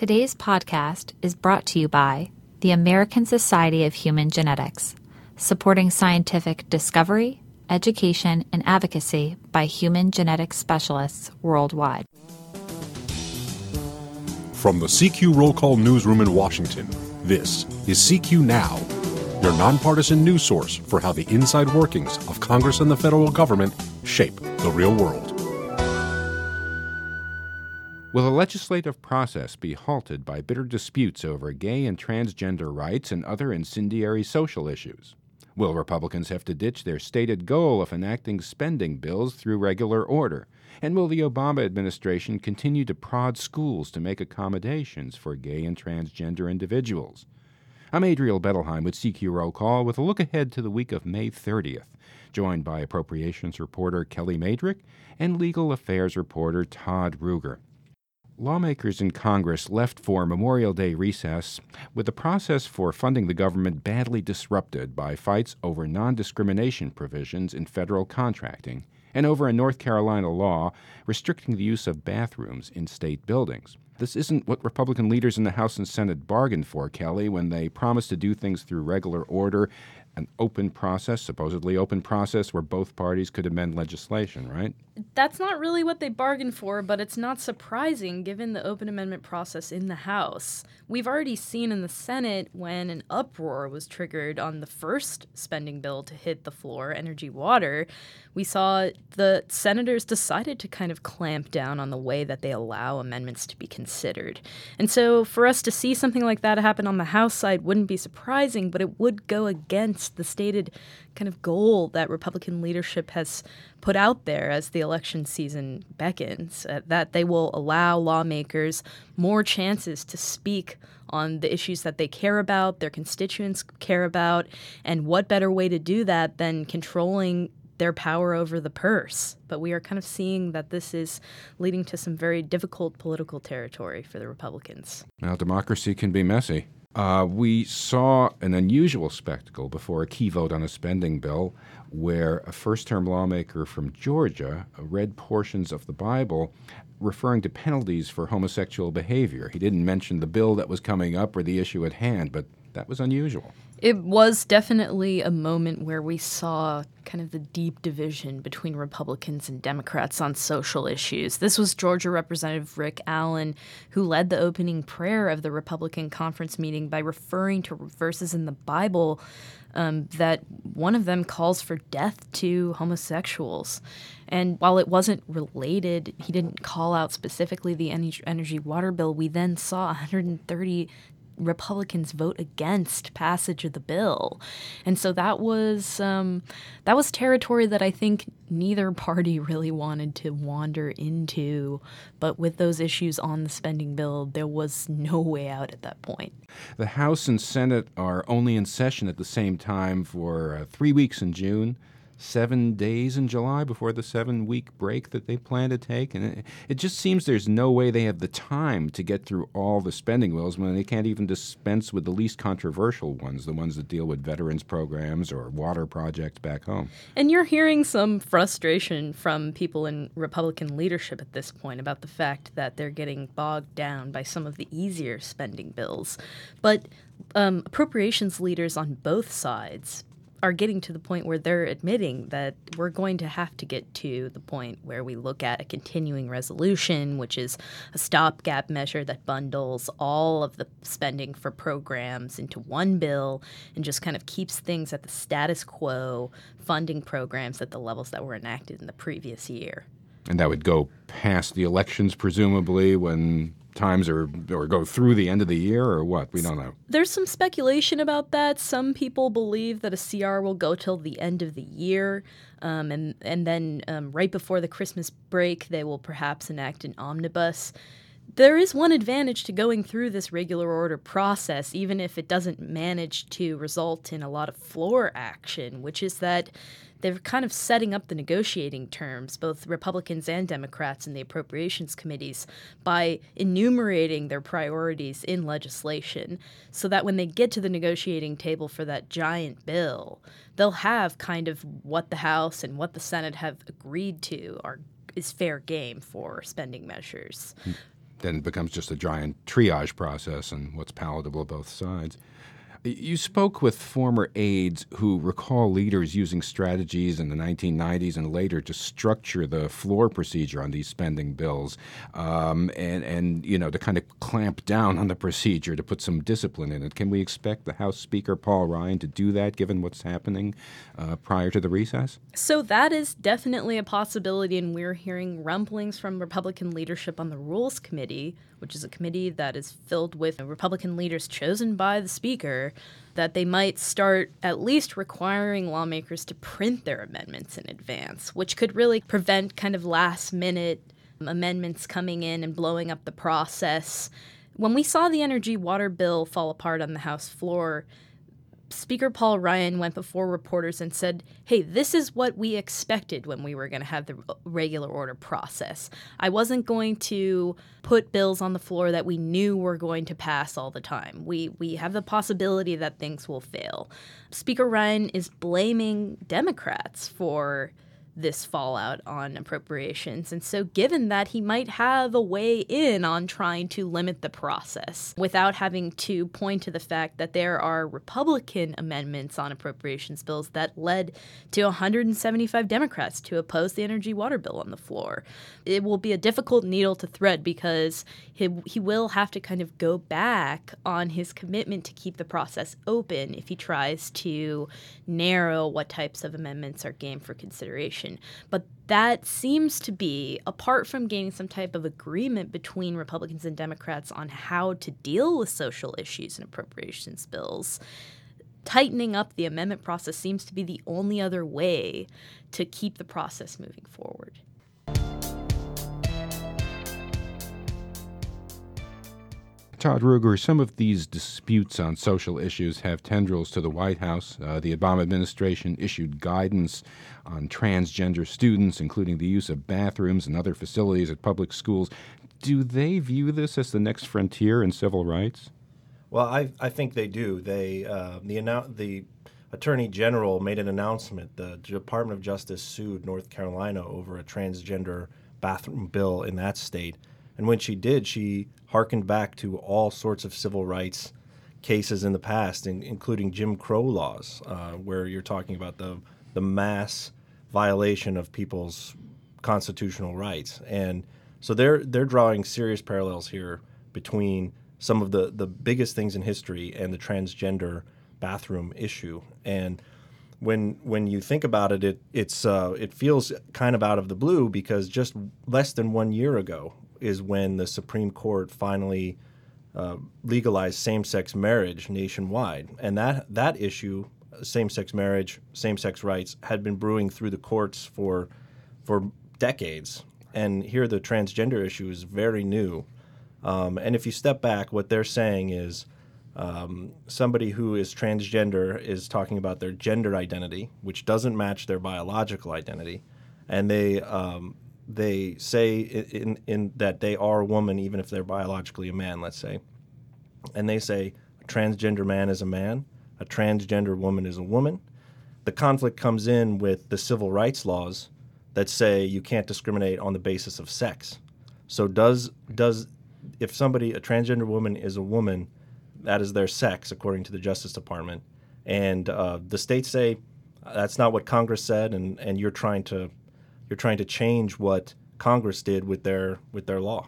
Today's podcast is brought to you by the American Society of Human Genetics, supporting scientific discovery, education, and advocacy by human genetics specialists worldwide. From the CQ Roll Call Newsroom in Washington, this is CQ Now, your nonpartisan news source for how the inside workings of Congress and the federal government shape the real world. Will the legislative process be halted by bitter disputes over gay and transgender rights and other incendiary social issues? Will Republicans have to ditch their stated goal of enacting spending bills through regular order? And will the Obama administration continue to prod schools to make accommodations for gay and transgender individuals? I'm Adriel Bettelheim with CQ Call with a look ahead to the week of May 30th, joined by appropriations reporter Kelly Mejdrich and legal affairs reporter Todd Ruger. Lawmakers in Congress left for Memorial Day recess with the process for funding the government badly disrupted by fights over non discrimination provisions in federal contracting and over a North Carolina law restricting the use of bathrooms in state buildings. This isn't what Republican leaders in the House and Senate bargained for, Kelly, when they promised to do things through regular order an open process, supposedly open process, where both parties could amend legislation, right? That's not really what they bargained for, but it's not surprising given the open amendment process in the House. We've already seen in the Senate when an uproar was triggered on the first spending bill to hit the floor, energy water, we saw the senators decided to kind of clamp down on the way that they allow amendments to be considered. And so for us to see something like that happen on the House side wouldn't be surprising, but it would go against the stated kind of goal that Republican leadership has put out there as the election season beckons uh, that they will allow lawmakers more chances to speak on the issues that they care about, their constituents care about, and what better way to do that than controlling their power over the purse. But we are kind of seeing that this is leading to some very difficult political territory for the Republicans. Now, democracy can be messy. Uh, we saw an unusual spectacle before a key vote on a spending bill where a first term lawmaker from Georgia read portions of the Bible referring to penalties for homosexual behavior. He didn't mention the bill that was coming up or the issue at hand, but that was unusual. It was definitely a moment where we saw kind of the deep division between Republicans and Democrats on social issues. This was Georgia Representative Rick Allen, who led the opening prayer of the Republican conference meeting by referring to verses in the Bible um, that one of them calls for death to homosexuals. And while it wasn't related, he didn't call out specifically the energy water bill. We then saw 130 Republicans vote against passage of the bill, and so that was um, that was territory that I think neither party really wanted to wander into. But with those issues on the spending bill, there was no way out at that point. The House and Senate are only in session at the same time for uh, three weeks in June seven days in July before the seven week break that they plan to take. And it, it, just seems there's no way they have the time to get through all the spending bills when they can't even dispense with the least controversial ones, the ones that deal with veterans programs or water projects back home. And you're hearing some frustration from people in Republican leadership at this point about the fact that they're getting bogged down by some of the easier spending bills. But um, appropriations leaders on both sides are getting to the point where they're admitting that we're going to have to get to the point where we look at a continuing resolution, which is a stopgap measure that bundles all of the spending for programs into one bill and just kind of keeps things at the status quo, funding programs at the levels that were enacted in the previous year. And that would go past the elections, presumably, when times or or go through the end of the year or what? We don't know. There's some speculation about that. Some people believe that a CR will go till the end of the year, um, and and then um, right before the Christmas break, they will perhaps enact an omnibus. There is one advantage to going through this regular order process, even if it doesn't manage to result in a lot of floor action, which is that they're kind of setting up the negotiating terms, both Republicans and Democrats in the appropriations committees, by enumerating their priorities in legislation so that when they get to the negotiating table for that giant bill, they'll have kind of what the House and what the Senate have agreed to are is fair game for spending measures. then it becomes just a giant triage process and what's palatable both sides. You spoke with former aides who recall leaders using strategies in the 1990s and later to structure the floor procedure on these spending bills, um, and and you know to kind of clamp down on the procedure to put some discipline in it. Can we expect the House Speaker Paul Ryan to do that, given what's happening uh, prior to the recess? So that is definitely a possibility, and we're hearing rumblings from Republican leadership on the Rules Committee which is a committee that is filled with Republican leaders chosen by the Speaker, that they might start at least requiring lawmakers to print their amendments in advance, which could really prevent kind of last minute amendments coming in and blowing up the process. When we saw the energy water bill fall apart on the House floor, Speaker Paul Ryan went before reporters and said, Hey, this is what we expected when we were going to have the regular order process. I wasn't going to put bills on the floor that we knew were going to pass all the time. We, we have the possibility that things will fail. Speaker Ryan is blaming Democrats for this fallout on appropriations. And so, given that he might have a way in on trying to limit the process without having to point to the fact that there are Republican amendments on appropriations bills that led to 175 Democrats to oppose the energy water bill on the floor, it will be a difficult needle to thread because he, he will have to kind of go back on his commitment to keep the process open if he tries to narrow what types of amendments are game for consideration. But that seems to be, apart from gaining some type of agreement between Republicans and Democrats on how to deal with social issues and appropriations bills, tightening up the amendment process seems to be the only other way to keep the process moving forward. Todd Ruger, some of these disputes on social issues have tendrils to the White House. Uh, the Obama administration issued guidance on transgender students, including the use of bathrooms and other facilities at public schools. Do they view this as the next frontier in civil rights? Well, I, I think they do. They uh, the the Attorney General made an announcement. The Department of Justice sued North Carolina over a transgender bathroom bill in that state. And when she did, she harkened back to all sorts of civil rights cases in the past, in, including Jim Crow laws, uh, where you're talking about the the mass violation of people's constitutional rights. And so they're they're drawing serious parallels here between some of the the biggest things in history and the transgender bathroom issue. And when when you think about it, it it's uh, it feels kind of out of the blue because just less than one year ago, is when the Supreme Court finally uh, legalized same-sex marriage nationwide, and that that issue, same-sex marriage, same-sex rights, had been brewing through the courts for for decades. And here, the transgender issue is very new. Um, and if you step back, what they're saying is um, somebody who is transgender is talking about their gender identity, which doesn't match their biological identity, and they um, they say in, in that they are a woman even if they're biologically a man, let's say, and they say a transgender man is a man, a transgender woman is a woman. The conflict comes in with the civil rights laws that say you can't discriminate on the basis of sex. So does does if somebody a transgender woman is a woman, that is their sex according to the Justice Department, and uh, the states say that's not what Congress said, and and you're trying to you're trying to change what Congress did with their with their law.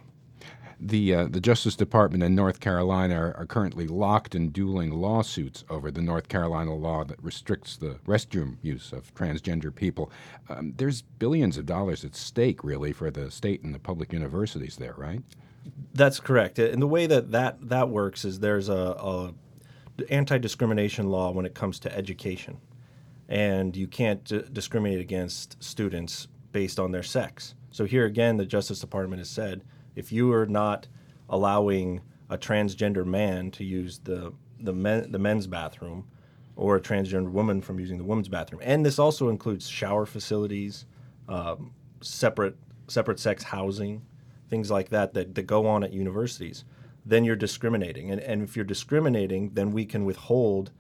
The uh, the Justice Department in North Carolina are, are, currently locked in dueling lawsuits over the North Carolina law that restricts the restroom use of transgender people. Um, there's billions of dollars at stake, really, for the state and the public universities there, right? That's correct. And the way that that, that works is there's a, a anti-discrimination law when it comes to education, and you can't d- discriminate against students based on their sex. So here again, the Justice Department has said if you are not allowing a transgender man to use the the, men, the men's bathroom or a transgender woman from using the women's bathroom, and this also includes shower facilities, um, separate separate sex housing, things like that, that that go on at universities, then you're discriminating. And, and if you're discriminating, then we can withhold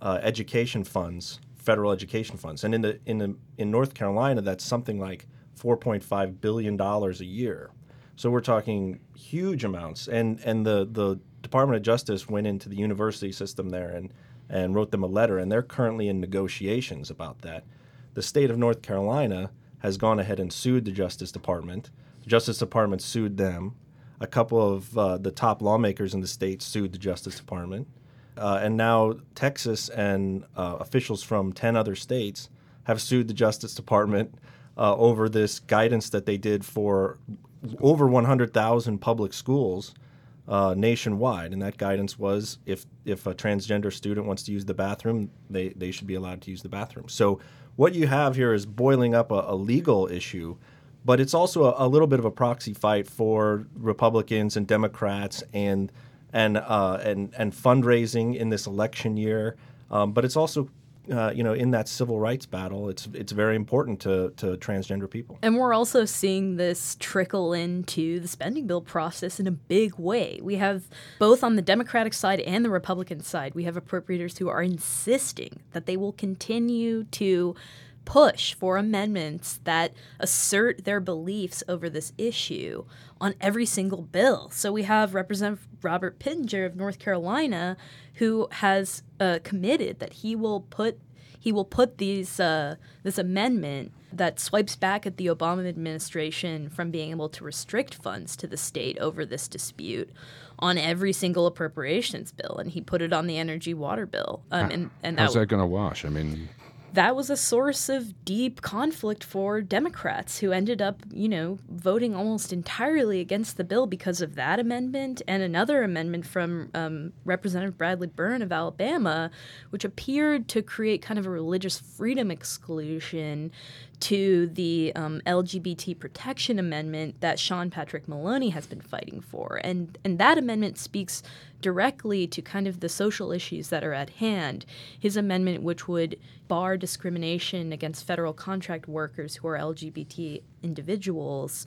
uh, education funds federal education funds. And in the in the in North Carolina, that's something like 4.5 billion dollars a year. So we're talking huge amounts, and and the the Department of Justice went into the university system there and and wrote them a letter, and they're currently in negotiations about that. The state of North Carolina has gone ahead and sued the Justice Department. The Justice Department sued them. A couple of uh, the top lawmakers in the state sued the Justice Department. Uh, and now Texas and uh, officials from 10 other states have sued the Justice Department uh, over this guidance that they did for over 100,000 public schools uh, nationwide. And that guidance was if, if a transgender student wants to use the bathroom, they, they should be allowed to use the bathroom. So what you have here is boiling up a, a legal issue, but it's also a, a, little bit of a proxy fight for Republicans and Democrats and and uh, and and fundraising in this election year. Um, but it's also uh, you know, in that civil rights battle, it's it's very important to to transgender people. And we're also seeing this trickle into the spending bill process in a big way. We have both on the Democratic side and the Republican side, we have appropriators who are insisting that they will continue to push for amendments that assert their beliefs over this issue on every single bill. So we have Representative Robert Pittenger of North Carolina who has uh, committed that he will put he will put these uh, this amendment that swipes back at the Obama administration from being able to restrict funds to the state over this dispute on every single appropriations bill, and he put it on the energy water bill. Um, and, and how's that, that going to wash? I mean, that was a source of deep conflict for Democrats who ended up, you know, voting almost entirely against the bill because of that amendment and another amendment from um, Representative Bradley Byrne of Alabama, which appeared to create kind of a religious freedom exclusion to the um, LGBT protection amendment that Sean Patrick Maloney has been fighting for. And, and that amendment speaks directly to kind of the social issues that are at hand. His amendment, which would bar discrimination against federal contract workers who are LGBT individuals,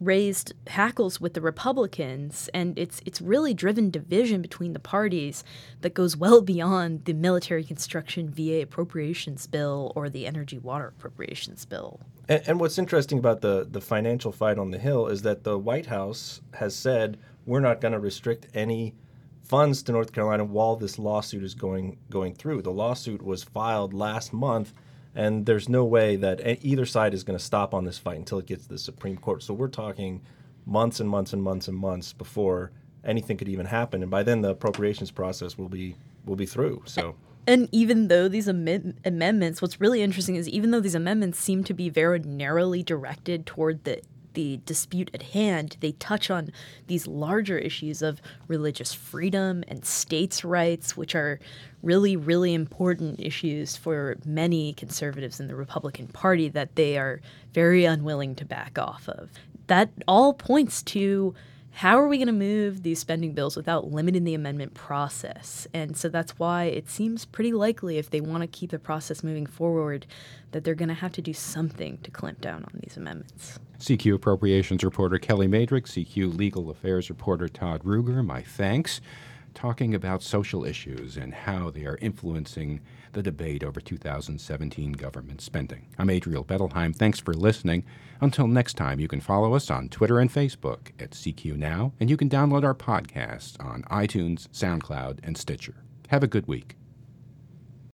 raised hackles with the Republicans, and it's it's really driven division between the parties that goes well beyond the military construction VA appropriations bill or the energy water appropriations bill. And, and what's interesting about the the financial fight on the Hill is that the White House has said we're not going to restrict any funds to North Carolina while this lawsuit is going going through. The lawsuit was filed last month and there's no way that either side is going to stop on this fight until it gets to the Supreme Court. So we're talking months and months and months and months before anything could even happen, and by then the appropriations process will be will be through. So. And even though these am- amendments, what's really interesting is even though these amendments seem to be very narrowly directed toward the the dispute at hand, they touch on these larger issues of religious freedom and states' rights, which are really, really important issues for many conservatives in the Republican Party that they are very unwilling to back off of. That all points to how are we going to move these spending bills without limiting the amendment process? And so that's why it seems pretty likely if they want to keep the process moving forward that they're going to have to do something to clamp down on these amendments. CQ Appropriations reporter Kelly Mejdrich, CQ Legal Affairs reporter Todd Ruger, my thanks talking about social issues and how they are influencing the debate over 2017 government spending. I'm Adriel Bettelheim. Thanks for listening. Until next time, you can follow us on Twitter and Facebook at CQ Now, and you can download our podcast on iTunes, SoundCloud, and Stitcher. Have a good week.